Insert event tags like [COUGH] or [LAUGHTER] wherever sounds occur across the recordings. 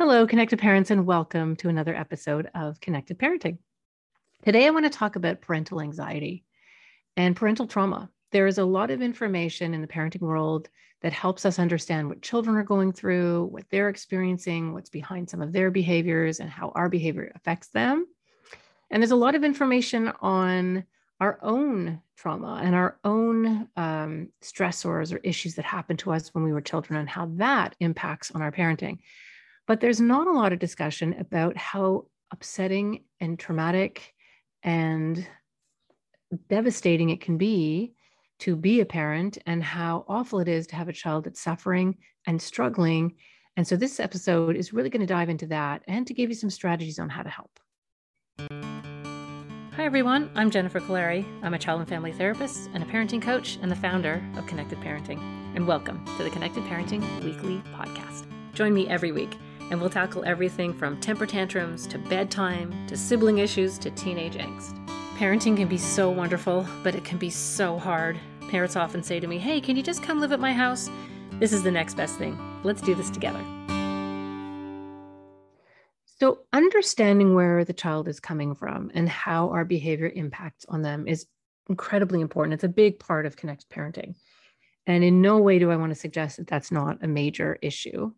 Hello, connected parents, and welcome to another episode of Connected Parenting. Today, I want to talk about parental anxiety and parental trauma. There is a lot of information in the parenting world that helps us understand what children are going through, what they're experiencing, what's behind some of their behaviors, and how our behavior affects them. And there's a lot of information on our own trauma and our own um, stressors or issues that happened to us when we were children and how that impacts on our parenting. But there's not a lot of discussion about how upsetting and traumatic and devastating it can be to be a parent and how awful it is to have a child that's suffering and struggling. And so this episode is really going to dive into that and to give you some strategies on how to help. Hi, everyone. I'm Jennifer Kolari. I'm a child and family therapist and a parenting coach and the founder of Connected Parenting. And welcome to the Connected Parenting Weekly Podcast. Join me every week and we'll tackle everything from temper tantrums to bedtime to sibling issues to teenage angst. Parenting can be so wonderful, but it can be so hard. Parents often say to me, Hey, can you just come live at my house? This is the next best thing. Let's do this together. So, understanding where the child is coming from and how our behavior impacts on them is incredibly important. It's a big part of connected parenting. And in no way do I want to suggest that that's not a major issue.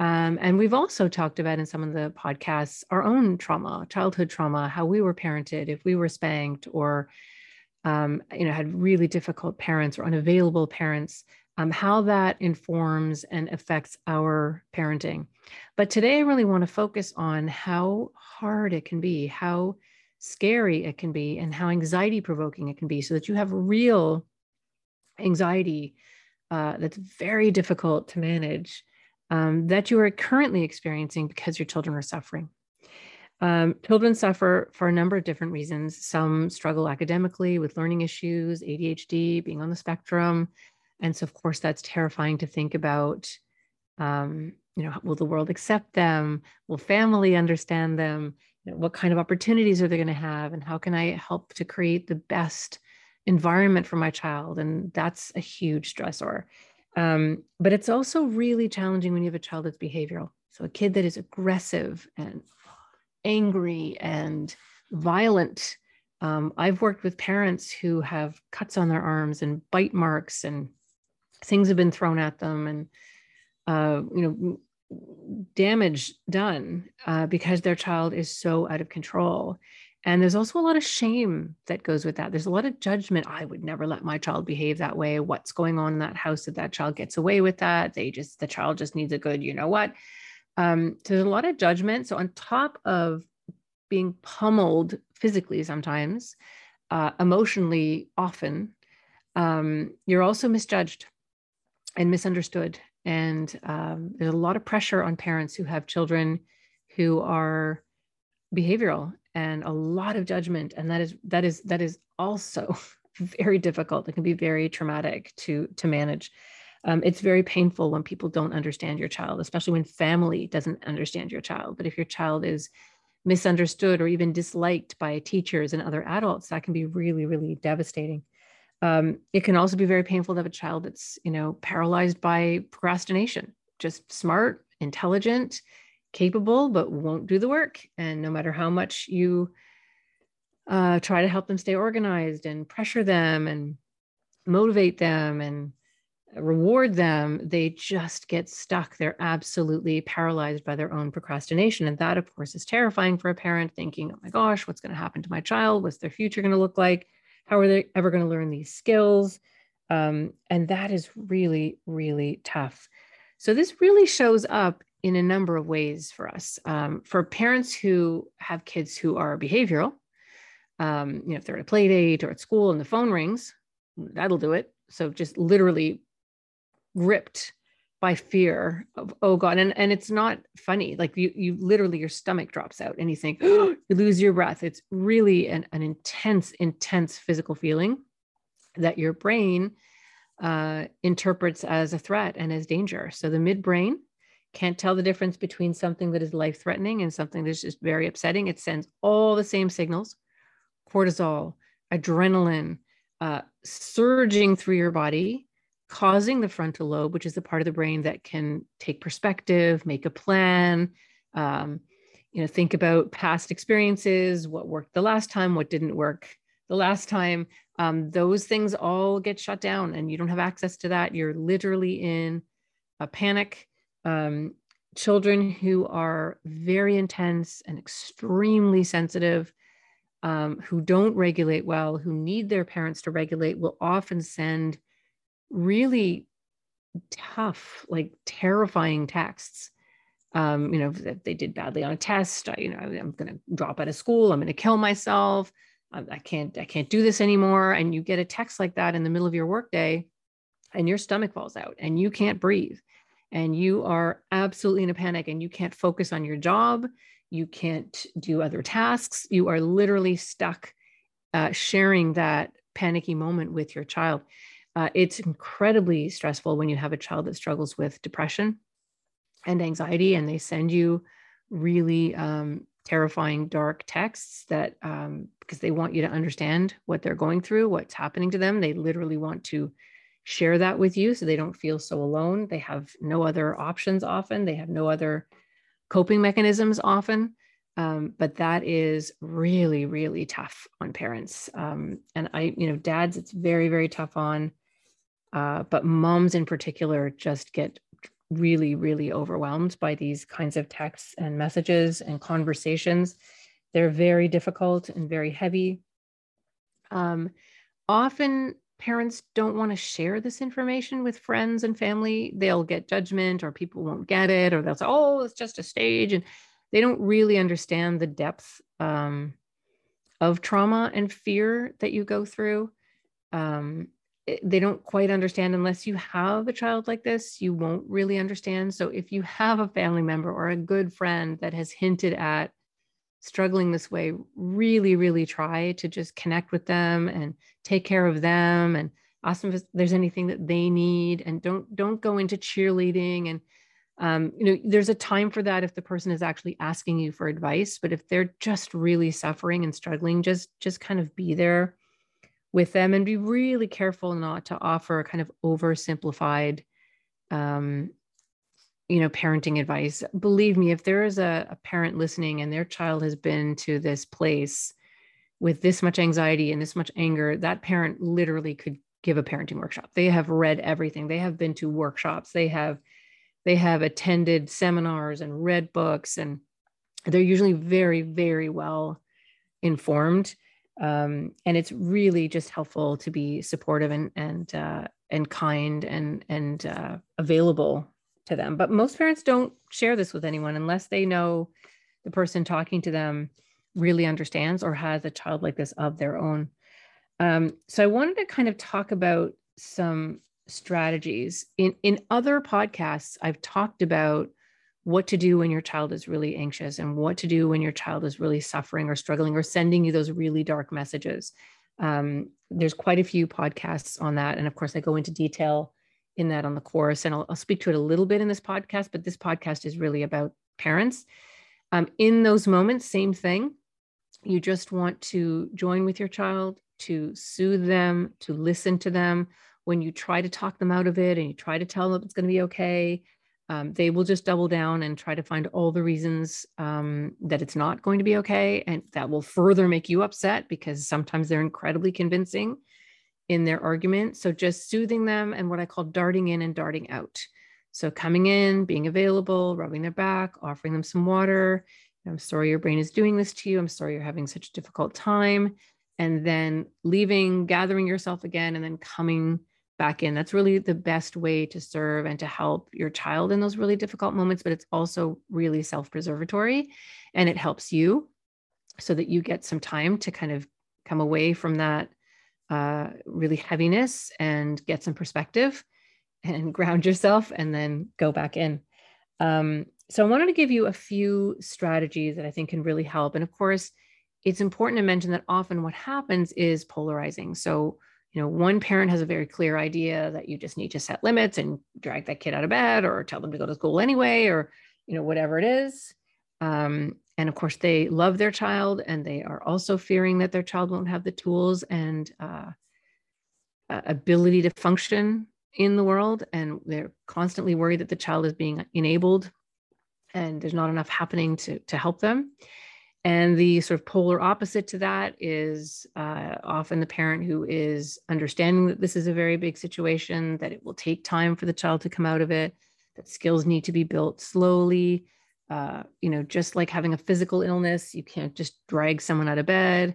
Um, and we've also talked about in some of the podcasts our own trauma, childhood trauma, how we were parented, if we were spanked or, um, you know, had really difficult parents or unavailable parents, um, how that informs and affects our parenting. But today, I really want to focus on how hard it can be, how scary it can be, and how anxiety provoking it can be, so that you have real anxiety uh, that's very difficult to manage um, that you are currently experiencing because your children are suffering. Um, children suffer for a number of different reasons. Some struggle academically with learning issues, ADHD, being on the spectrum. And so, of course, that's terrifying to think about. Um, you know, will the world accept them? Will family understand them? You know, what kind of opportunities are they going to have? And how can I help to create the best environment for my child? And that's a huge stressor. Um, but it's also really challenging when you have a child that's behavioral. So a kid that is aggressive and angry and violent. Um, I've worked with parents who have cuts on their arms and bite marks and things have been thrown at them and uh, you know damage done uh, because their child is so out of control and there's also a lot of shame that goes with that. There's a lot of judgment. I would never let my child behave that way. What's going on in that house that that child gets away with that? They just, the child just needs a good, you know what? Um, so there's a lot of judgment. So on top of being pummeled physically sometimes, uh, emotionally often, um, you're also misjudged and misunderstood. And um, there's a lot of pressure on parents who have children who are behavioral and a lot of judgment and that is that is that is also [LAUGHS] very difficult. It can be very traumatic to to manage. Um, it's very painful when people don't understand your child especially when family doesn't understand your child. But if your child is misunderstood or even disliked by teachers and other adults that can be really really devastating. Um, it can also be very painful to have a child that's you know paralyzed by procrastination. Just smart intelligent capable but won't do the work. And no matter how much you uh, try to help them stay organized and pressure them and motivate them and reward them they just get stuck. They're absolutely paralyzed by their own procrastination. And that of course is terrifying for a parent thinking oh my gosh what's going to happen to my child? What's their future going to look like? How are they ever going to learn these skills? Um, and that is really really tough. So this really shows up in a number of ways for us. Um, for parents who have kids who are behavioral, um, you know, if they're at a play date or at school and the phone rings, that'll do it. So just literally gripped by fear of oh god and and it's not funny like you you literally your stomach drops out and you think [GASPS] you lose your breath it's really an, an intense intense physical feeling that your brain uh, interprets as a threat and as danger so the midbrain can't tell the difference between something that is life threatening and something that's just very upsetting. It sends all the same signals cortisol, adrenaline, uh, surging through your body causing the frontal lobe, which is the part of the brain that can take perspective, make a plan, um, you know, think about past experiences, what worked the last time, what didn't work the last time. Um, those things all get shut down, and you don't have access to that. You're literally in a panic. Um, children who are very intense and extremely sensitive, um, who don't regulate well, who need their parents to regulate, will often send really tough, like terrifying texts. Um, you know, if they did badly on a test, I, you know, I'm going to drop out of school. I'm going to kill myself. I, I can't, I can't do this anymore. And you get a text like that in the middle of your workday, and your stomach falls out, and you can't breathe, and you are absolutely in a panic, and you can't focus on your job. You can't do other tasks. You are literally stuck uh, sharing that panicky moment with your child. Uh, it's incredibly stressful when you have a child that struggles with depression and anxiety, and they send you really um, terrifying, dark texts that um, because they want you to understand what they're going through, what's happening to them. They literally want to share that with you so they don't feel so alone. They have no other options often, they have no other coping mechanisms often. Um, but that is really, really tough on parents. Um, and I, you know, dads, it's very, very tough on. Uh, but moms in particular just get really, really overwhelmed by these kinds of texts and messages and conversations. They're very difficult and very heavy. Um, often parents don't want to share this information with friends and family. They'll get judgment or people won't get it, or they'll say, oh, it's just a stage. And they don't really understand the depth um, of trauma and fear that you go through. Um, they don't quite understand unless you have a child like this you won't really understand so if you have a family member or a good friend that has hinted at struggling this way really really try to just connect with them and take care of them and ask them if there's anything that they need and don't don't go into cheerleading and um, you know there's a time for that if the person is actually asking you for advice but if they're just really suffering and struggling just just kind of be there with them and be really careful not to offer kind of oversimplified um, you know parenting advice believe me if there is a, a, parent listening and their child has been to this place with this much anxiety and this much anger that parent literally could give a parenting workshop. They have read everything. They have been to workshops. They have they have attended seminars and read books and they're usually very very well informed um, and it's really just helpful to be supportive and and uh, and kind and and uh, available to them. But most parents don't share this with anyone unless they know the person talking to them really understands or has a child like this of their own. Um, so I wanted to kind of talk about some strategies in in other podcasts. I've talked about what to do when your child is really anxious and what to do when your child is really suffering or struggling or sending you those really dark messages. Um, there's quite a few podcasts on that. And of course, I go into detail in that on the course, and I'll, I'll speak to it a little bit in this podcast, but this podcast is really about parents. Um, in those moments, same thing. You just want to join with your child, to soothe them, to listen to them. When you try to talk them out of it and you try to tell them it's going to be okay, um, they will just double down and try to find all the reasons um, that it's not going to be okay. And that will further make you upset because sometimes they're incredibly convincing in their argument. So just soothing them and what I call darting in and darting out. So coming in, being available, rubbing their back, offering them some water. I'm sorry your brain is doing this to you. I'm sorry you're having such a difficult time. And then leaving, gathering yourself again, and then coming back in. That's really the best way to serve and to help your child in those really difficult moments, but it's also really self preservatory and it helps you so that you get some time to kind of come away from that uh, really heaviness and get some perspective and [LAUGHS] ground yourself and then go back in. Um, so I wanted to give you a few strategies that I think can really help. And of course, it's important to mention that often what happens is polarizing. So you know one parent has a very clear idea that you just need to set limits and drag that kid out of bed or tell them to go to school anyway or you know whatever it is um, and of course they love their child and they are also fearing that their child won't have the tools and uh, ability to function in the world and they're constantly worried that the child is being enabled and there's not enough happening to, to help them. And the sort of polar opposite to that is uh, often the parent who is understanding that this is a very big situation, that it will take time for the child to come out of it, that skills need to be built slowly. Uh, you know, just like having a physical illness, you can't just drag someone out of bed.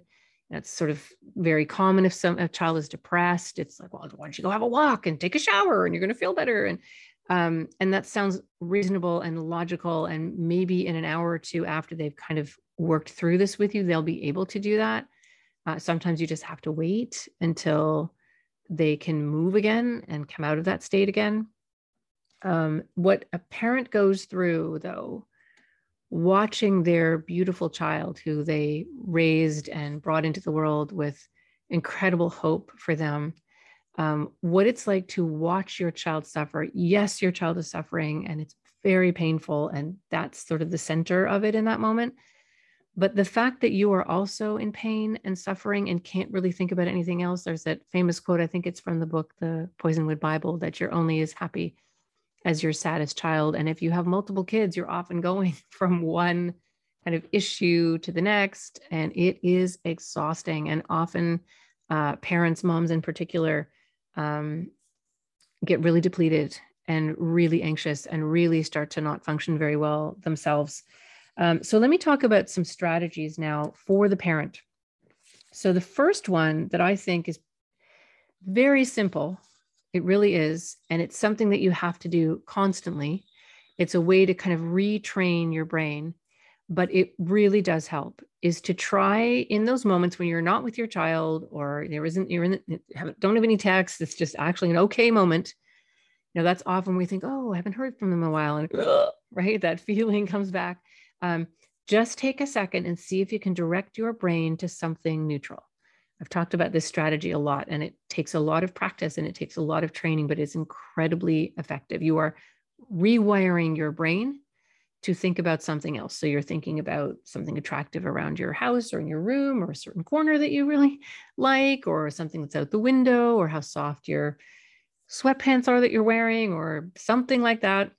That's sort of very common if some a child is depressed. It's like, well, why don't you go have a walk and take a shower and you're going to feel better? And um, and that sounds reasonable and logical. And maybe in an hour or two after they've kind of worked through this with you, they'll be able to do that. Uh, sometimes you just have to wait until they can move again and come out of that state again. Um, what a parent goes through, though, watching their beautiful child who they raised and brought into the world with incredible hope for them um, what it's like to watch your child suffer. Yes, your child is suffering and it's very painful. And that's sort of the center of it in that moment. But the fact that you are also in pain and suffering and can't really think about anything else, there's that famous quote, I think it's from the book, The Poisonwood Bible, that you're only as happy as your saddest child. And if you have multiple kids, you're often going [LAUGHS] from one kind of issue to the next. And it is exhausting. And often, uh, parents, moms in particular, um, get really depleted and really anxious and really start to not function very well themselves. Um, so, let me talk about some strategies now for the parent. So, the first one that I think is very simple, it really is, and it's something that you have to do constantly. It's a way to kind of retrain your brain but it really does help is to try in those moments when you're not with your child or there isn't you're in the, don't have any text it's just actually an okay moment. You know that's often we think oh i haven't heard from them in a while and right? That [LAUGHS] feeling comes back. Um, just take a second and see if you can direct your brain to something neutral i've talked about this strategy a lot and it takes a lot of practice and it takes a lot of training but it's incredibly effective you are rewiring your brain to think about something else. So you're thinking about something attractive around your house or in your room or a certain corner that you really like, or something that's out the window, or how soft your sweatpants are that you're wearing, or something like that.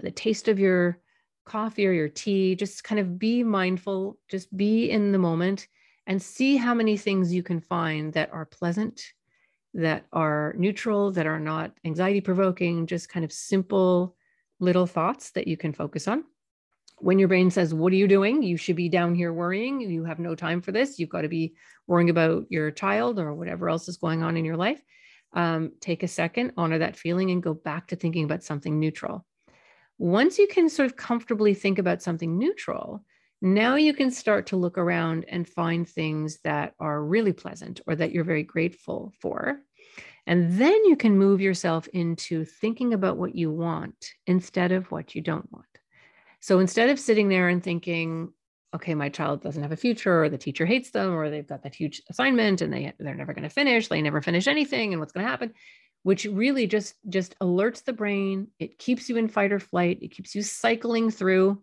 The taste of your coffee or your tea. Just kind of be mindful, just be in the moment and see how many things you can find that are pleasant, that are neutral, that are not anxiety provoking, just kind of simple little thoughts that you can focus on when your brain says, What are you doing? You should be down here worrying. You have no time for this. You've got to be worrying about your child or whatever else is going on in your life. Um, take a second, honor that feeling, and go back to thinking about something neutral. Once you can sort of comfortably think about something neutral, now you can start to look around and find things that are really pleasant or that you're very grateful for. And then you can move yourself into thinking about what you want instead of what you don't want. So instead of sitting there and thinking, okay, my child doesn't have a future, or the teacher hates them, or they've got that huge assignment and they they're never going to finish, they never finish anything, and what's going to happen, which really just just alerts the brain. It keeps you in fight or flight. It keeps you cycling through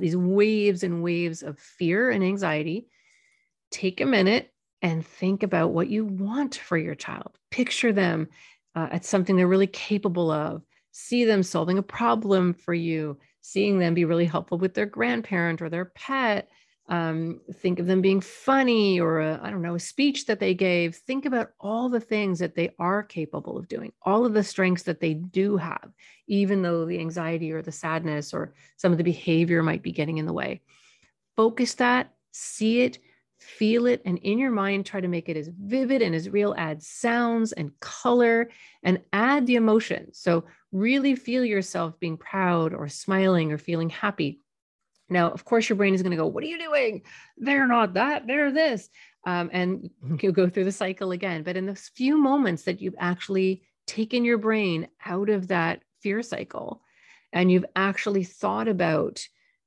these waves and waves of fear and anxiety. Take a minute and think about what you want for your child. Picture them uh, at something they're really capable of. See them solving a problem for you seeing them be really helpful with their grandparent or their pet. Um, think of them being funny or I don't know, a speech that they gave. Think about all the things that they are capable of doing, all of the strengths that they do have, even though the anxiety or the sadness or some of the behavior might be getting in the way. Focus that, see it, feel it, and in your mind, try to make it as vivid and as real. Add sounds and color and add the emotion. So, really feel yourself being proud or smiling or feeling happy. Now, of course, your brain is going to go, What are you doing? They're not that, they're this. Um, and you'll go through the cycle again. But in those few moments that you've actually taken your brain out of that fear cycle and you've actually thought about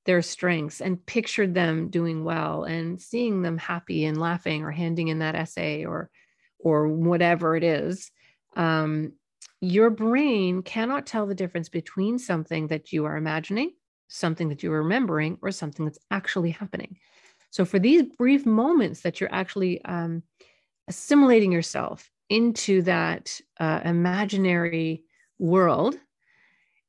their strengths and pictured them doing well and seeing them happy and laughing or handing in that essay or or whatever it is um, your brain cannot tell the difference between something that you are imagining something that you are remembering or something that's actually happening. So for these brief moments that you're actually um, assimilating yourself into that uh, imaginary world,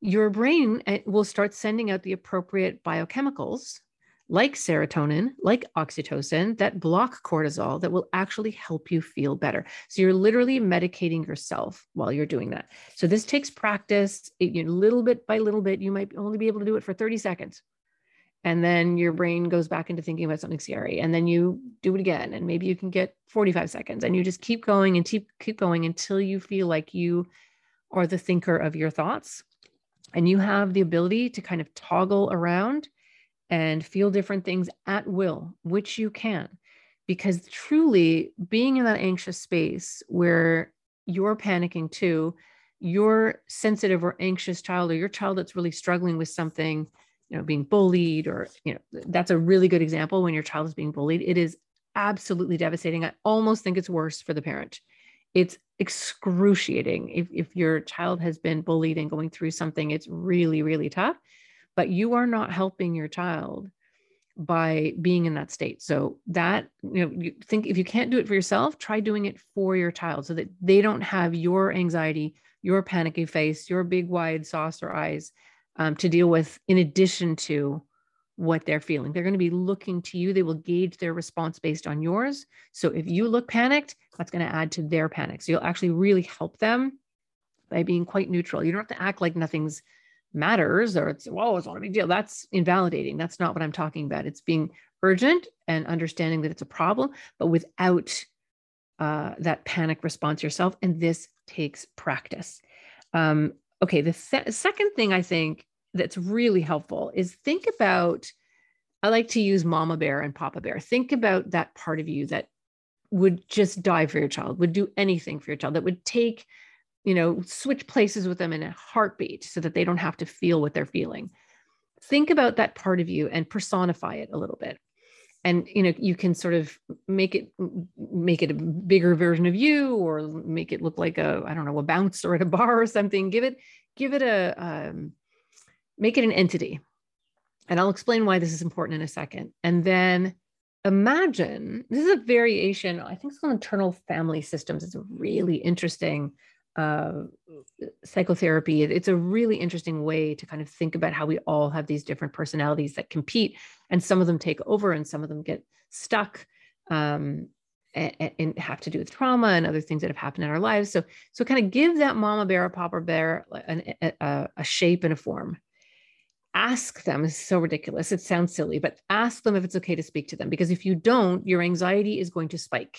your brain eh, will start sending out the appropriate biochemicals like serotonin, like oxytocin, that block cortisol that will actually help you feel better. So you're literally medicating yourself while you're doing that. So this takes practice. It, you know, little bit by little bit, you might only be able to do it for 30 seconds. And then your brain goes back into thinking about something scary. And then you do it again. And maybe you can get 45 seconds. And you just keep going and keep, keep going until you feel like you are the thinker of your thoughts. And you have the ability to kind of toggle around and feel different things at will, which you can. Because truly, being in that anxious space where you're panicking too, your sensitive or anxious child, or your child that's really struggling with something, you know, being bullied, or, you know, that's a really good example when your child is being bullied. It is absolutely devastating. I almost think it's worse for the parent. It's excruciating. If, if your child has been bullied and going through something, it's really, really tough but you are not helping your child by being in that state. So that, you know, you think if you can't do it for yourself, try doing it for your child so that they don't have your anxiety, your panicky face, your big wide saucer eyes um, to deal with in addition to what they're feeling. They're going to be looking to you. They will gauge their response based on yours. So if you look panicked, that's going to add to their panic. So you'll actually really help them by being quite neutral. You don't have to act like nothing's matters or it's well it's not a big deal. That's invalidating. That's not what i'm talking about. It's being urgent and understanding that it's a problem but without uh, that panic response yourself and this takes practice. Um, okay the th- second thing i think that's really helpful is think about i like to use mama bear and papa bear. Think about that part of you that would just die for your child would do anything for your child that would take you know, switch places with them in a heartbeat so that they don't have to feel what they're feeling. Think about that part of you and personify it a little bit. And you know, you can sort of make it make it a bigger version of you, or make it look like a I don't know a bouncer at a [LAUGHS] bar or something. Give it give it a um, make it an entity. And I'll explain why this is important in a second. And then imagine this is a variation. I think it's on internal family systems. It's really interesting uh, psychotherapy. It's a really interesting way to kind of think about how we all have these different personalities that compete, and some of them take over, and some of them get stuck. Um, and, and, have to do with trauma and other things that have happened in our lives. So, so kind of give that mama bear, a papa bear, an, a, a shape and a form. Ask them. It's so ridiculous. It sounds silly, but ask them if it's okay to speak to them. Because if you don't, your anxiety is going to spike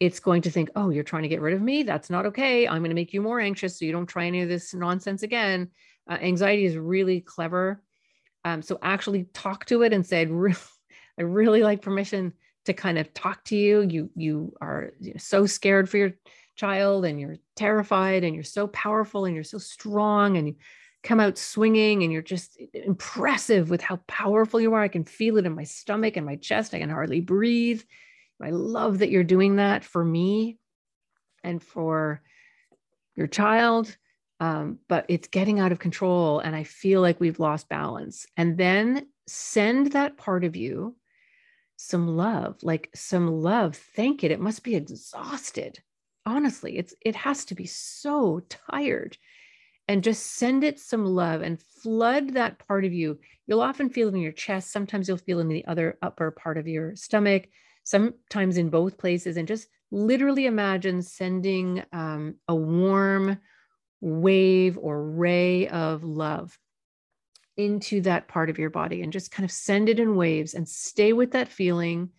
it's going to think, oh, you're trying to get rid of me. That's not okay. I'm going to make you more anxious so you don't try any of this nonsense again. Uh, anxiety is really clever. Um, so actually talk to it and say, [LAUGHS] I really like permission to kind of talk to you. You you are you know, so scared for your child and you're terrified and you're so powerful and you're so strong and you come out swinging and you're just impressive with how powerful you are. I can feel it in my stomach and my chest. I can hardly breathe. I love that you're doing that for me and for your child. Um, but it's getting out of control. And I feel like we've lost balance. And then send that part of you some love, like some love. Thank it. It must be exhausted. Honestly, it's it has to be so tired. And just send it some love and flood that part of you. You'll often feel it in your chest. Sometimes you'll feel it in the other upper part of your stomach sometimes in both places, and just literally imagine sending um, a warm wave or ray of love into that part of your body and just kind of send it in waves and stay with that feeling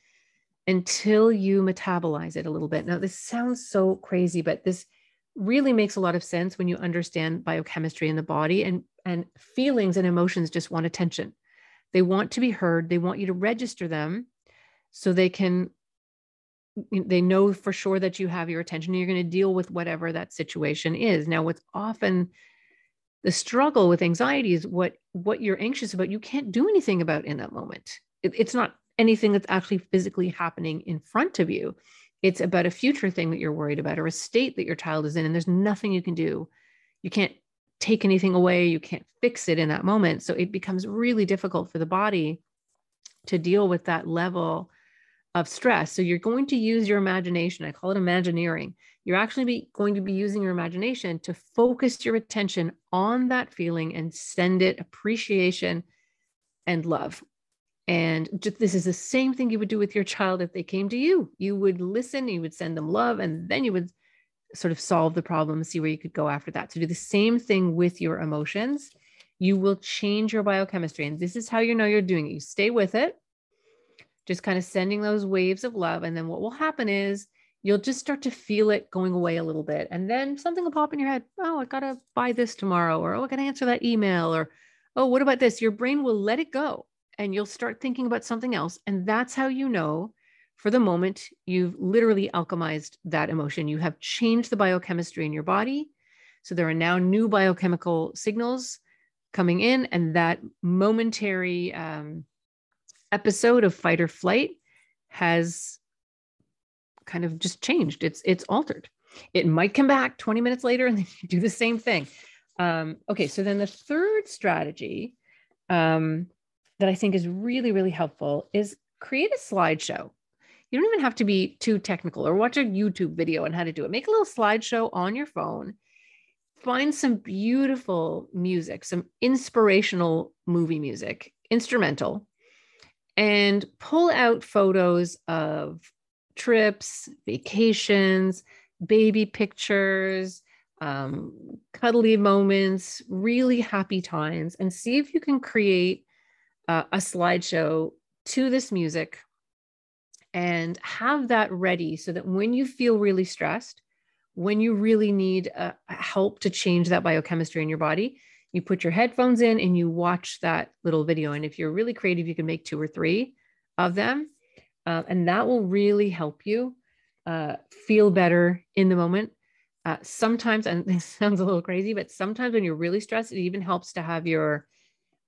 until you metabolize it a little bit. Now, this sounds so crazy, but this really makes a lot of sense when you understand biochemistry in the body and and feelings and emotions just want attention. They want to be heard, they want you to register them so they can they know for sure that you have your attention and you're going to deal with whatever that situation is. Now what's often the struggle with anxiety is what what you're anxious about you can't do anything about in that moment. It, it's not anything that's actually physically happening in front of you. It's about a future thing that you're worried about or a state that your child is in and there's nothing you can do. You can't take anything away you can't fix it in that moment. So it becomes really difficult for the body to deal with that level of stress. So you're going to use your imagination. I call it imagineering. You're actually be, going to be using your imagination to focus your attention on that feeling and send it appreciation and love. And this is the same thing you would do with your child if they came to you. You would listen, you would send them love, and then you would sort of solve the problem, see where you could go after that. To do the same thing with your emotions, you will change your biochemistry. And this is how you know you're doing it. You stay with it just kind of sending those waves of love. And then what will happen is you'll just start to feel it going away a little bit. And then something will pop in your head. Oh, I got to buy this tomorrow. Or, oh, I got to answer that email. Or, oh, what about this? Your brain will let it go and you'll start thinking about something else. And that's how you know for the moment you've literally alchemized that emotion. You have changed the biochemistry in your body. So there are now new biochemical signals coming in, and that momentary um, episode of fight or flight has kind of just changed. It's it's altered. It might come back 20 minutes later and [LAUGHS] then you do the same thing. Um, okay, so then the third strategy um, that I think is really, really helpful is create a slideshow. You don't even have to be too technical or watch a YouTube video on how to do it. Make a little slideshow on your phone. Find some beautiful music, some inspirational movie music, instrumental, and pull out photos of trips, vacations, baby pictures, um, cuddly moments, really happy times, and see if you can create uh, a slideshow to this music and have that ready so that when you feel really stressed, when you really need uh, help to change that biochemistry in your body, you put your headphones in and you watch that little video. And if you're really creative, you can make two or three of them. Uh, and that will really help you uh, feel better in the moment. Uh, sometimes, and [LAUGHS] this sounds a little crazy, but sometimes when you're really stressed, it even helps to have your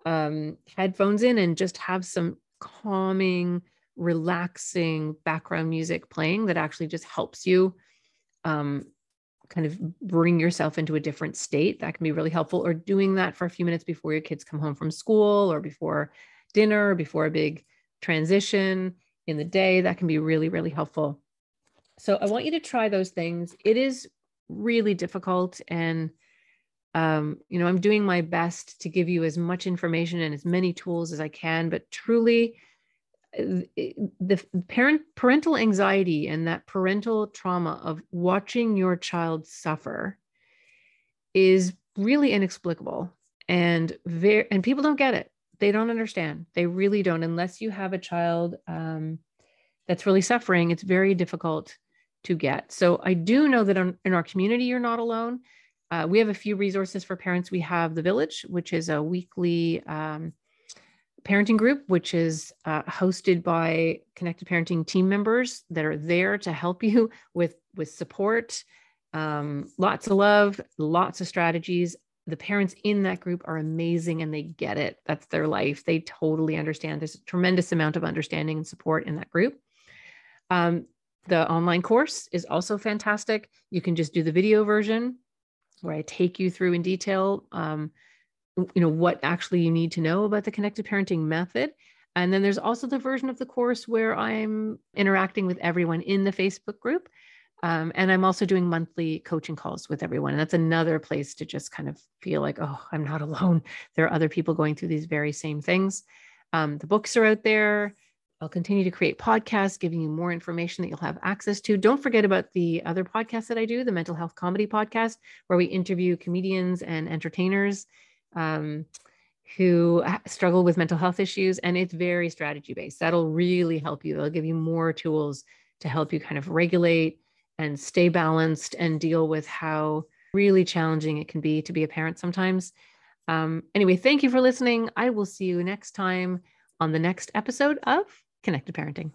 um, headphones in and just have some calming, relaxing background music playing that actually just helps you um, kind of bring yourself into a different state. That can be really helpful. Or doing that for a few minutes before your kids come home from school or before dinner, or before a big transition in the day. That can be really, really helpful. So I want you to try those things. It is really difficult. And, um, you know, I'm doing my best to give you as much information and as many tools as I can, but truly, the parent parental anxiety and that parental trauma of watching your child suffer is really inexplicable and very and people don't get it. They don't understand. They really don't. Unless you have a child um, that's really suffering it's very difficult to get. So i do know that in our community you're not alone. Uh, we have a few resources for parents. We have the village which is a weekly um, parenting group, which is uh, hosted by Connected Parenting team members that are there to help you [LAUGHS] with with support, um, lots of love, lots of strategies. The parents in that group are amazing and they get it. That's their life. They totally understand. There's a tremendous amount of understanding and support in that group. Um, the online course is also fantastic. You can just do the video version where I take you through in detail um, you know what actually you need to know about the connected parenting method. And then there's also the version of the course where i'm interacting with everyone in the facebook group um, and i'm also doing monthly coaching calls with everyone. And that's another place to just kind of feel like oh i'm not [LAUGHS] alone. There are other people going through these very same things. Um, the books are out there. I'll continue to create podcasts, giving you more information that you'll have access to. Don't forget about the other podcast that I do, the Mental Health Comedy Podcast, where we interview comedians and entertainers um, who struggle with mental health issues. And it's very strategy based. That'll really help you. It'll give you more tools to help you kind of regulate and stay balanced and deal with how really challenging it can be to be a parent sometimes. Um, anyway, thank you for listening. I will see you next time on the next episode of Connected Parenting.